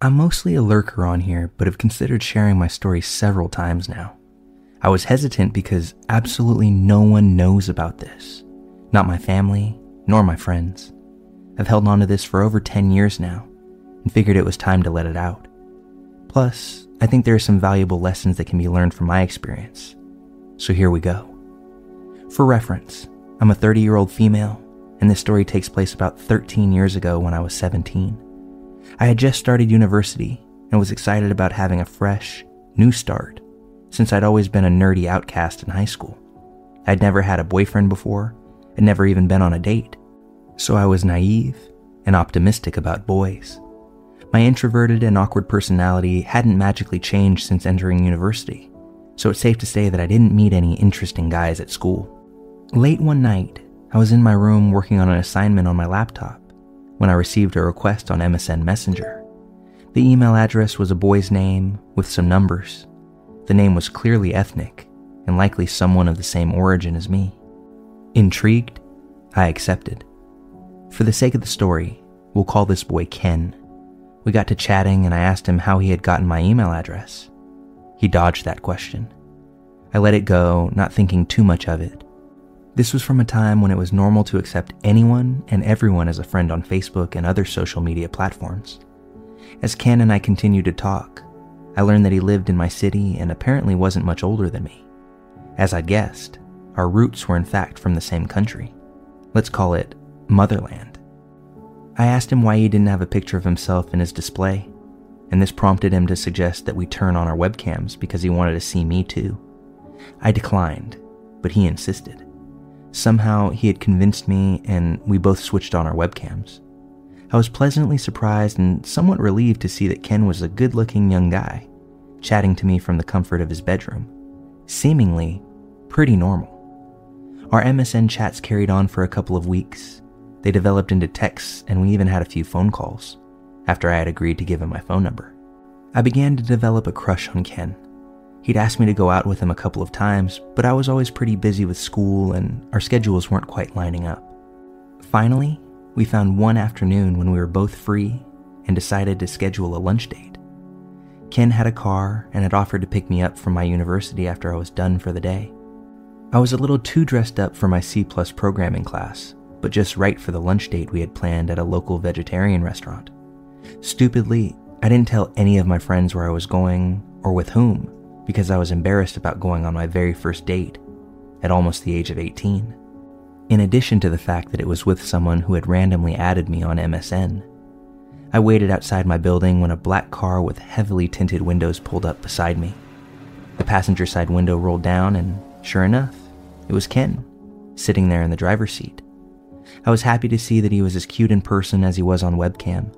I'm mostly a lurker on here, but have considered sharing my story several times now. I was hesitant because absolutely no one knows about this. Not my family, nor my friends. I've held on to this for over 10 years now and figured it was time to let it out. Plus, I think there are some valuable lessons that can be learned from my experience. So here we go. For reference, I'm a 30 year old female, and this story takes place about 13 years ago when I was 17. I had just started university and was excited about having a fresh, new start, since I'd always been a nerdy outcast in high school. I'd never had a boyfriend before and never even been on a date, so I was naive and optimistic about boys. My introverted and awkward personality hadn't magically changed since entering university, so it's safe to say that I didn't meet any interesting guys at school. Late one night, I was in my room working on an assignment on my laptop when I received a request on MSN Messenger. The email address was a boy's name with some numbers. The name was clearly ethnic and likely someone of the same origin as me. Intrigued, I accepted. For the sake of the story, we'll call this boy Ken. We got to chatting and I asked him how he had gotten my email address. He dodged that question. I let it go, not thinking too much of it. This was from a time when it was normal to accept anyone and everyone as a friend on Facebook and other social media platforms. As Ken and I continued to talk, I learned that he lived in my city and apparently wasn't much older than me. As I'd guessed, our roots were in fact from the same country. Let's call it Motherland. I asked him why he didn't have a picture of himself in his display, and this prompted him to suggest that we turn on our webcams because he wanted to see me too. I declined, but he insisted. Somehow he had convinced me, and we both switched on our webcams. I was pleasantly surprised and somewhat relieved to see that Ken was a good looking young guy, chatting to me from the comfort of his bedroom, seemingly pretty normal. Our MSN chats carried on for a couple of weeks. They developed into texts, and we even had a few phone calls after I had agreed to give him my phone number. I began to develop a crush on Ken He'd asked me to go out with him a couple of times, but I was always pretty busy with school and our schedules weren't quite lining up. Finally, we found one afternoon when we were both free and decided to schedule a lunch date. Ken had a car and had offered to pick me up from my university after I was done for the day. I was a little too dressed up for my C programming class, but just right for the lunch date we had planned at a local vegetarian restaurant. Stupidly, I didn't tell any of my friends where I was going or with whom, because I was embarrassed about going on my very first date at almost the age of 18. In addition to the fact that it was with someone who had randomly added me on MSN, I waited outside my building when a black car with heavily tinted windows pulled up beside me. The passenger side window rolled down, and sure enough, it was Ken, sitting there in the driver's seat. I was happy to see that he was as cute in person as he was on webcam.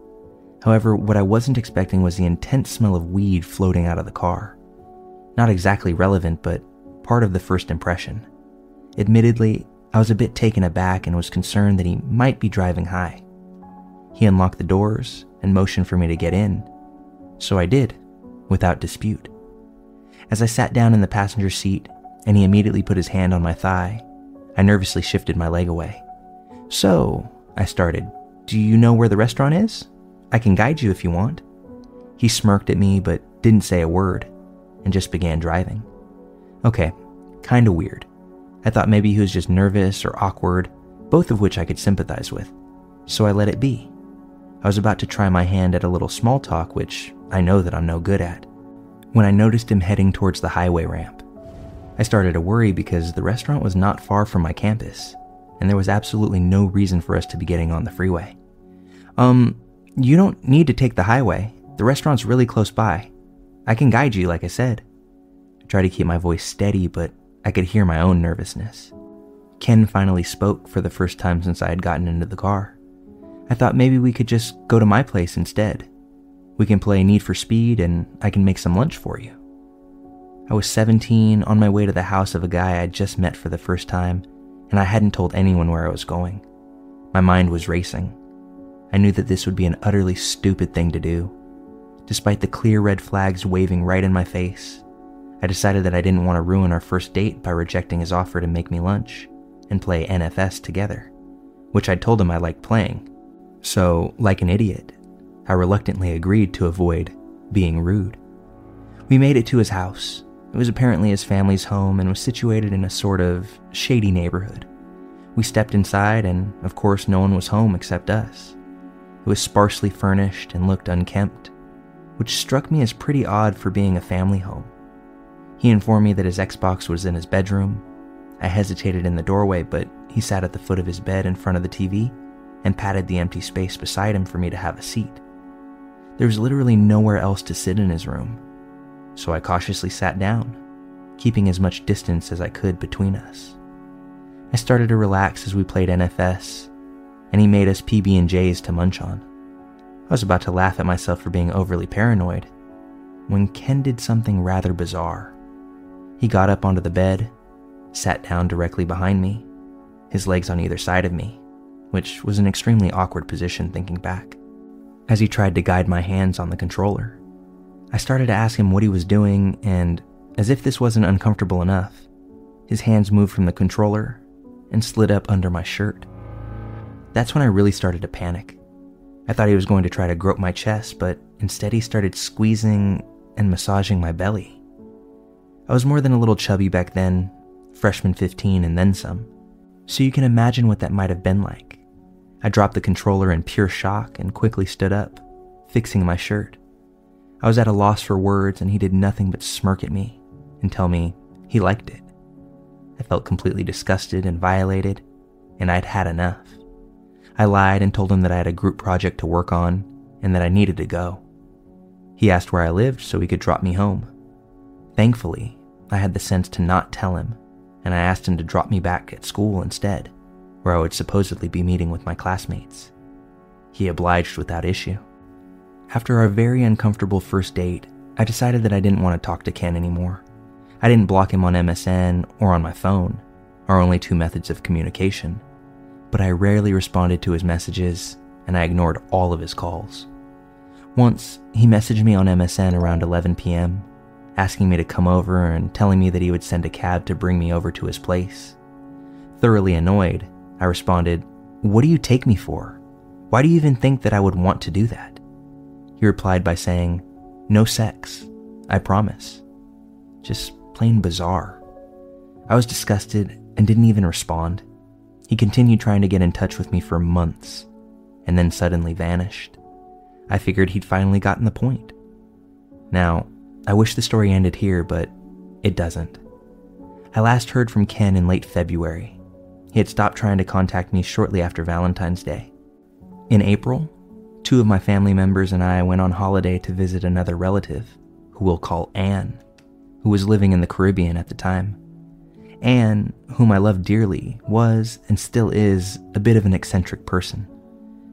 However, what I wasn't expecting was the intense smell of weed floating out of the car. Not exactly relevant, but part of the first impression. Admittedly, I was a bit taken aback and was concerned that he might be driving high. He unlocked the doors and motioned for me to get in, so I did, without dispute. As I sat down in the passenger seat and he immediately put his hand on my thigh, I nervously shifted my leg away. So, I started, do you know where the restaurant is? I can guide you if you want. He smirked at me but didn't say a word and just began driving. Okay, kinda weird. I thought maybe he was just nervous or awkward, both of which I could sympathize with, so I let it be. I was about to try my hand at a little small talk, which I know that I'm no good at, when I noticed him heading towards the highway ramp. I started to worry because the restaurant was not far from my campus, and there was absolutely no reason for us to be getting on the freeway. Um, you don't need to take the highway. The restaurant's really close by. I can guide you, like I said. I tried to keep my voice steady, but I could hear my own nervousness. Ken finally spoke for the first time since I had gotten into the car. I thought maybe we could just go to my place instead. We can play Need for Speed and I can make some lunch for you. I was 17 on my way to the house of a guy I'd just met for the first time, and I hadn't told anyone where I was going. My mind was racing. I knew that this would be an utterly stupid thing to do. Despite the clear red flags waving right in my face, I decided that I didn't want to ruin our first date by rejecting his offer to make me lunch and play NFS together, which I'd told him I liked playing. So, like an idiot, I reluctantly agreed to avoid being rude. We made it to his house. It was apparently his family's home and was situated in a sort of shady neighborhood. We stepped inside, and of course, no one was home except us. It was sparsely furnished and looked unkempt, which struck me as pretty odd for being a family home. He informed me that his Xbox was in his bedroom. I hesitated in the doorway, but he sat at the foot of his bed in front of the TV and patted the empty space beside him for me to have a seat. There was literally nowhere else to sit in his room, so I cautiously sat down, keeping as much distance as I could between us. I started to relax as we played NFS, and he made us PB&Js to munch on. I was about to laugh at myself for being overly paranoid when Ken did something rather bizarre. He got up onto the bed, sat down directly behind me, his legs on either side of me, which was an extremely awkward position thinking back. As he tried to guide my hands on the controller, I started to ask him what he was doing, and as if this wasn't uncomfortable enough, his hands moved from the controller and slid up under my shirt. That's when I really started to panic. I thought he was going to try to grope my chest, but instead he started squeezing and massaging my belly. I was more than a little chubby back then, freshman 15 and then some, so you can imagine what that might have been like. I dropped the controller in pure shock and quickly stood up, fixing my shirt. I was at a loss for words, and he did nothing but smirk at me and tell me he liked it. I felt completely disgusted and violated, and I'd had enough. I lied and told him that I had a group project to work on and that I needed to go. He asked where I lived so he could drop me home. Thankfully, I had the sense to not tell him, and I asked him to drop me back at school instead, where I would supposedly be meeting with my classmates. He obliged without issue. After our very uncomfortable first date, I decided that I didn't want to talk to Ken anymore. I didn't block him on MSN or on my phone, our only two methods of communication, but I rarely responded to his messages and I ignored all of his calls. Once, he messaged me on MSN around 11 p.m asking me to come over and telling me that he would send a cab to bring me over to his place. Thoroughly annoyed, I responded, What do you take me for? Why do you even think that I would want to do that? He replied by saying, No sex, I promise. Just plain bizarre. I was disgusted and didn't even respond. He continued trying to get in touch with me for months and then suddenly vanished. I figured he'd finally gotten the point. Now, I wish the story ended here, but it doesn't. I last heard from Ken in late February. He had stopped trying to contact me shortly after Valentine's Day. In April, two of my family members and I went on holiday to visit another relative, who we'll call Anne, who was living in the Caribbean at the time. Anne, whom I love dearly, was and still is a bit of an eccentric person.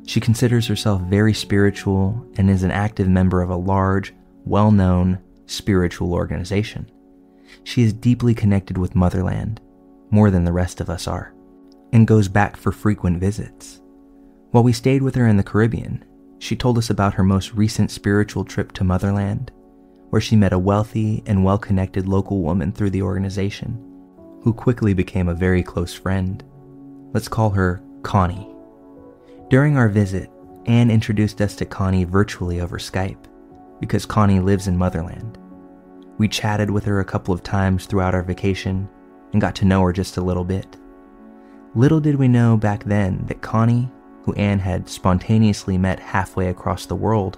She considers herself very spiritual and is an active member of a large, well known, spiritual organization. She is deeply connected with Motherland, more than the rest of us are, and goes back for frequent visits. While we stayed with her in the Caribbean, she told us about her most recent spiritual trip to Motherland, where she met a wealthy and well connected local woman through the organization, who quickly became a very close friend. Let's call her Connie. During our visit, Anne introduced us to Connie virtually over Skype because Connie lives in Motherland. We chatted with her a couple of times throughout our vacation and got to know her just a little bit. Little did we know back then that Connie, who Anne had spontaneously met halfway across the world,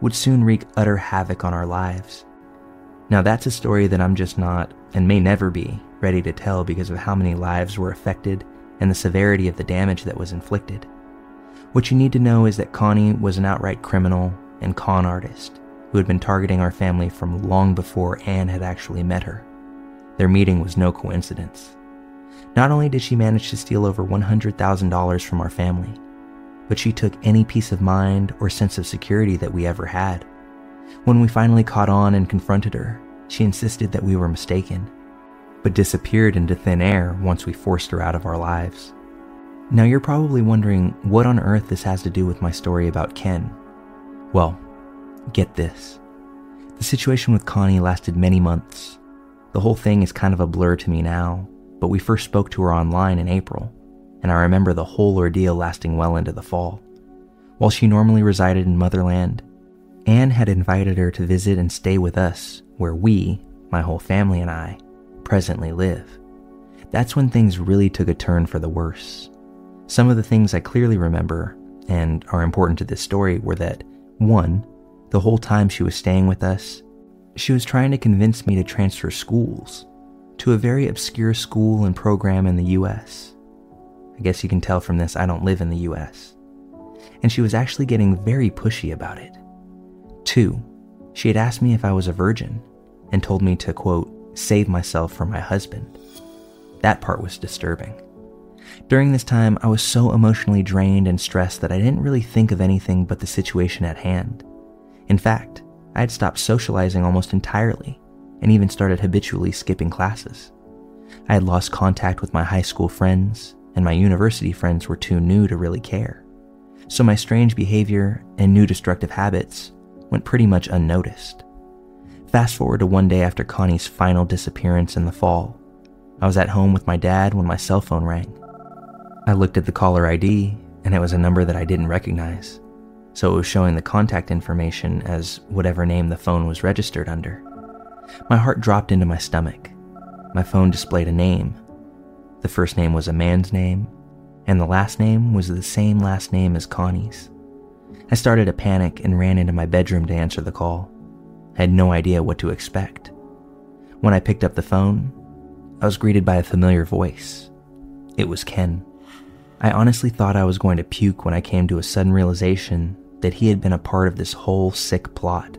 would soon wreak utter havoc on our lives. Now, that's a story that I'm just not, and may never be, ready to tell because of how many lives were affected and the severity of the damage that was inflicted. What you need to know is that Connie was an outright criminal and con artist who had been targeting our family from long before Anne had actually met her. Their meeting was no coincidence. Not only did she manage to steal over $100,000 from our family, but she took any peace of mind or sense of security that we ever had When we finally caught on and confronted her, she insisted that we were mistaken, but disappeared into thin air once we forced her out of our lives. Now you're probably wondering what on earth this has to do with my story about Ken. Well, get this. The situation with Connie lasted many months. The whole thing is kind of a blur to me now, but we first spoke to her online in April, and I remember the whole ordeal lasting well into the fall. While she normally resided in Motherland, Anne had invited her to visit and stay with us, where we, my whole family and I, presently live. That's when things really took a turn for the worse. Some of the things I clearly remember and are important to this story were that 1. The whole time she was staying with us, she was trying to convince me to transfer schools to a very obscure school and program in the US. I guess you can tell from this I don't live in the US. And she was actually getting very pushy about it. 2. She had asked me if I was a virgin and told me to, quote, save myself for my husband. That part was disturbing. During this time, I was so emotionally drained and stressed that I didn't really think of anything but the situation at hand. In fact, I had stopped socializing almost entirely and even started habitually skipping classes. I had lost contact with my high school friends, and my university friends were too new to really care. So my strange behavior and new destructive habits went pretty much unnoticed. Fast forward to one day after Connie's final disappearance in the fall. I was at home with my dad when my cell phone rang. I looked at the caller ID, and it was a number that I didn't recognize, so it was showing the contact information as whatever name the phone was registered under. My heart dropped into my stomach. My phone displayed a name. The first name was a man's name, and the last name was the same last name as Connie's. I started to panic and ran into my bedroom to answer the call. Had no idea what to expect. When I picked up the phone, I was greeted by a familiar voice. It was Ken. I honestly thought I was going to puke when I came to a sudden realization that he had been a part of this whole sick plot.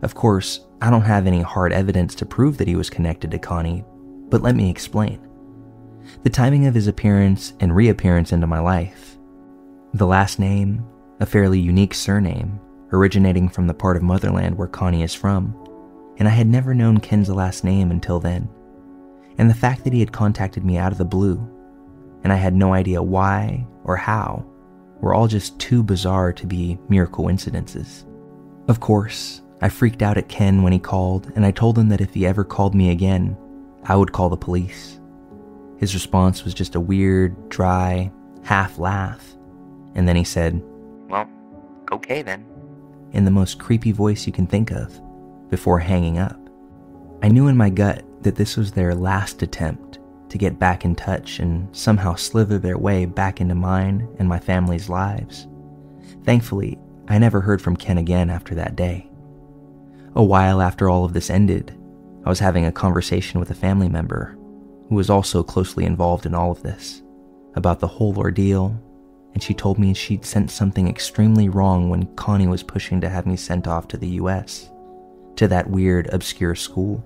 Of course, I don't have any hard evidence to prove that he was connected to Connie, but let me explain. The timing of his appearance and reappearance into my life, the last name, a fairly unique surname, originating from the part of Motherland where Connie is from, and I had never known Ken's last name until then. And the fact that he had contacted me out of the blue and I had no idea why or how, were all just too bizarre to be mere coincidences. Of course, I freaked out at Ken when he called, and I told him that if he ever called me again, I would call the police. His response was just a weird, dry, half laugh, and then he said, Well, okay then, in the most creepy voice you can think of, before hanging up. I knew in my gut that this was their last attempt to get back in touch and somehow slither their way back into mine and my family's lives. Thankfully, I never heard from Ken again after that day. A while after all of this ended, I was having a conversation with a family member who was also closely involved in all of this about the whole ordeal, and she told me she'd sent something extremely wrong when Connie was pushing to have me sent off to the US, to that weird, obscure school.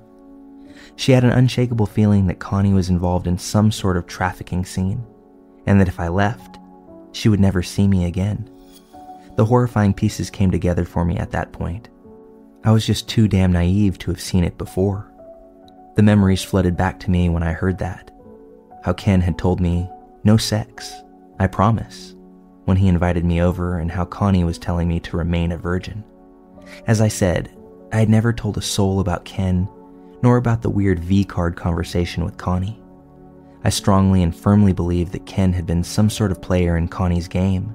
She had an unshakable feeling that Connie was involved in some sort of trafficking scene, and that if I left, she would never see me again. The horrifying pieces came together for me at that point. I was just too damn naive to have seen it before. The memories flooded back to me when I heard that. How Ken had told me, no sex, I promise, when he invited me over, and how Connie was telling me to remain a virgin. As I said, I had never told a soul about Ken nor about the weird V card conversation with Connie. I strongly and firmly believed that Ken had been some sort of player in Connie's game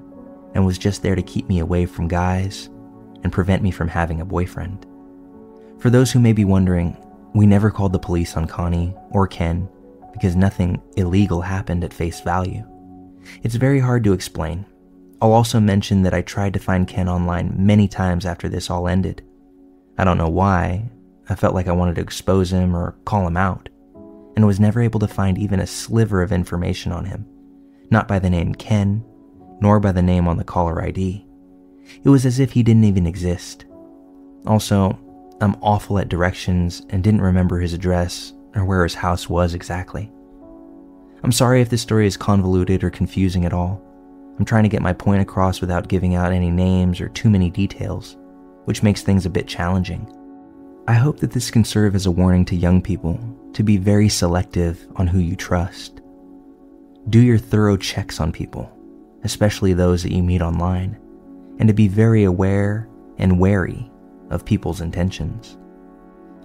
and was just there to keep me away from guys and prevent me from having a boyfriend. For those who may be wondering, we never called the police on Connie or Ken because nothing illegal happened at face value. It's very hard to explain. I'll also mention that I tried to find Ken online many times after this all ended. I don't know why, I felt like I wanted to expose him or call him out, and was never able to find even a sliver of information on him, not by the name Ken, nor by the name on the caller ID. It was as if he didn't even exist. Also, I'm awful at directions and didn't remember his address or where his house was exactly. I'm sorry if this story is convoluted or confusing at all. I'm trying to get my point across without giving out any names or too many details. which makes things a bit challenging. I hope that this can serve as a warning to young people to be very selective on who you trust. Do your thorough checks on people, especially those that you meet online, and to be very aware and wary of people's intentions.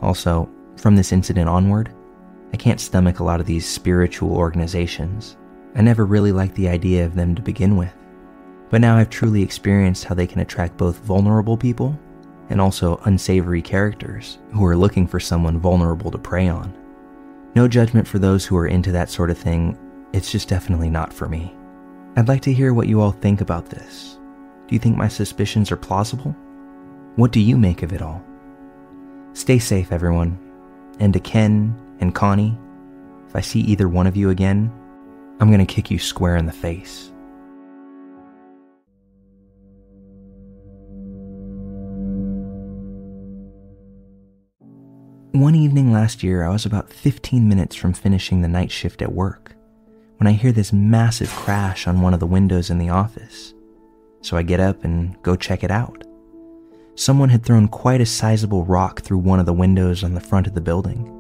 Also, from this incident onward, I can't stomach a lot of these spiritual organizations. I never really liked the idea of them to begin with. But now I've truly experienced how they can attract both vulnerable people and also unsavory characters who are looking for someone vulnerable to prey on. No judgment for those who are into that sort of thing, it's just definitely not for me. I'd like to hear what you all think about this. Do you think my suspicions are plausible? What do you make of it all? Stay safe, everyone. And to Ken and Connie, if I see either one of you again, I'm gonna kick you square in the face. One evening last year, I was about 15 minutes from finishing the night shift at work when I hear this massive crash on one of the windows in the office. So I get up and go check it out. Someone had thrown quite a sizable rock through one of the windows on the front of the building.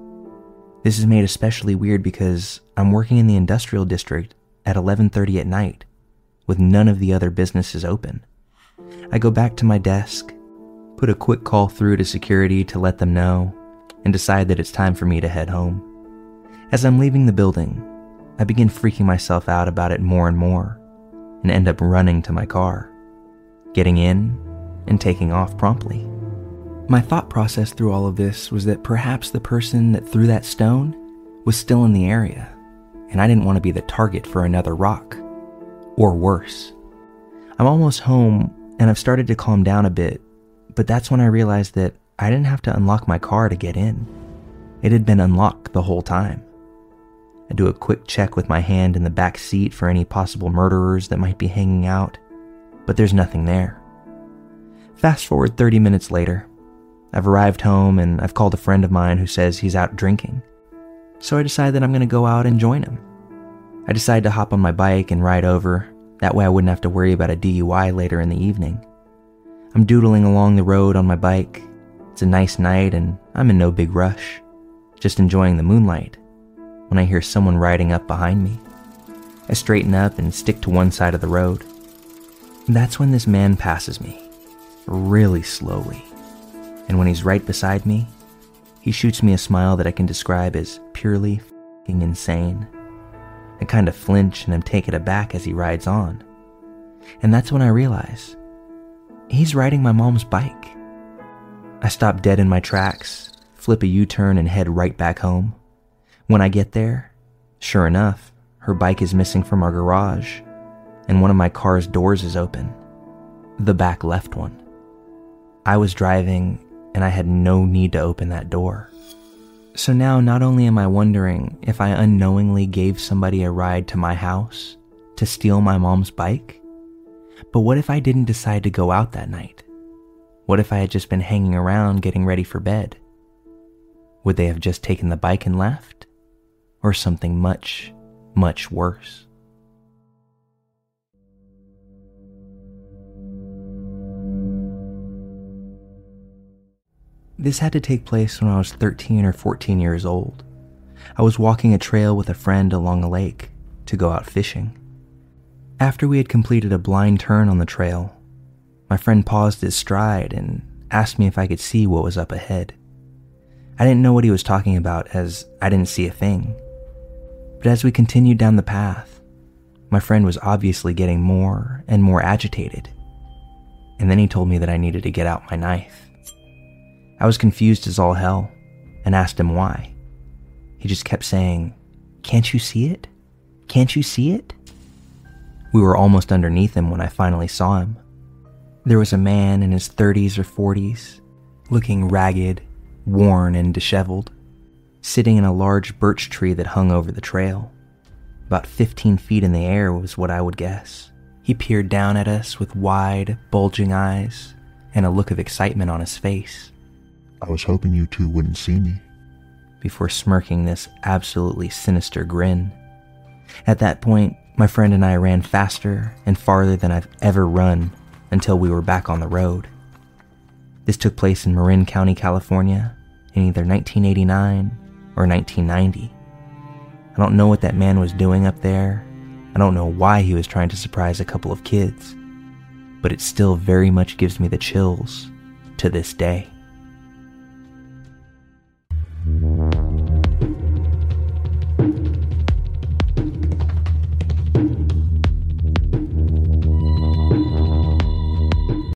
This is made especially weird because I'm working in the industrial district at 11:30 at night with none of the other businesses open. I go back to my desk, put a quick call through to security to let them know and decide that it's time for me to head home. As I'm leaving the building, I begin freaking myself out about it more and more and end up running to my car, getting in and taking off promptly. My thought process through all of this was that perhaps the person that threw that stone was still in the area, and I didn't want to be the target for another rock. Or worse. I'm almost home and I've started to calm down a bit, but that's when I realized that I didn't have to unlock my car to get in. It had been unlocked the whole time. I do a quick check with my hand in the back seat for any possible murderers that might be hanging out, but there's nothing there. Fast forward 30 minutes later. I've arrived home and I've called a friend of mine who says he's out drinking. So I decide that I'm going to go out and join him. I decide to hop on my bike and ride over. That way I wouldn't have to worry about a DUI later in the evening. I'm doodling along the road on my bike it's a nice night and I'm in no big rush, just enjoying the moonlight when I hear someone riding up behind me. I straighten up and stick to one side of the road. That's when this man passes me, really slowly. And when he's right beside me, he shoots me a smile that I can describe as purely fing insane. I kind of flinch and am taken aback as he rides on. And that's when I realize he's riding my mom's bike. I stop dead in my tracks, flip a U turn, and head right back home. When I get there, sure enough, her bike is missing from our garage, and one of my car's doors is open. The back left one. I was driving, and I had no need to open that door. So now, not only am I wondering if I unknowingly gave somebody a ride to my house to steal my mom's bike, but what if I didn't decide to go out that night? What if I had just been hanging around getting ready for bed? Would they have just taken the bike and left? Or something much, much worse? This had to take place when I was 13 or 14 years old. I was walking a trail with a friend along a lake to go out fishing. After we had completed a blind turn on the trail, my friend paused his stride and asked me if I could see what was up ahead. I didn't know what he was talking about as I didn't see a thing. But as we continued down the path, my friend was obviously getting more and more agitated. And then he told me that I needed to get out my knife. I was confused as all hell and asked him why. He just kept saying, Can't you see it? Can't you see it? We were almost underneath him when I finally saw him. There was a man in his 30s or 40s, looking ragged, worn, and disheveled, sitting in a large birch tree that hung over the trail. About 15 feet in the air was what I would guess. He peered down at us with wide, bulging eyes and a look of excitement on his face. I was hoping you two wouldn't see me. Before smirking this absolutely sinister grin. At that point, my friend and I ran faster and farther than I've ever run until we were back on the road. This took place in Marin County, California in either 1989 or 1990. I don't know what that man was doing up there. I don't know why he was trying to surprise a couple of kids, but it still very much gives me the chills to this day.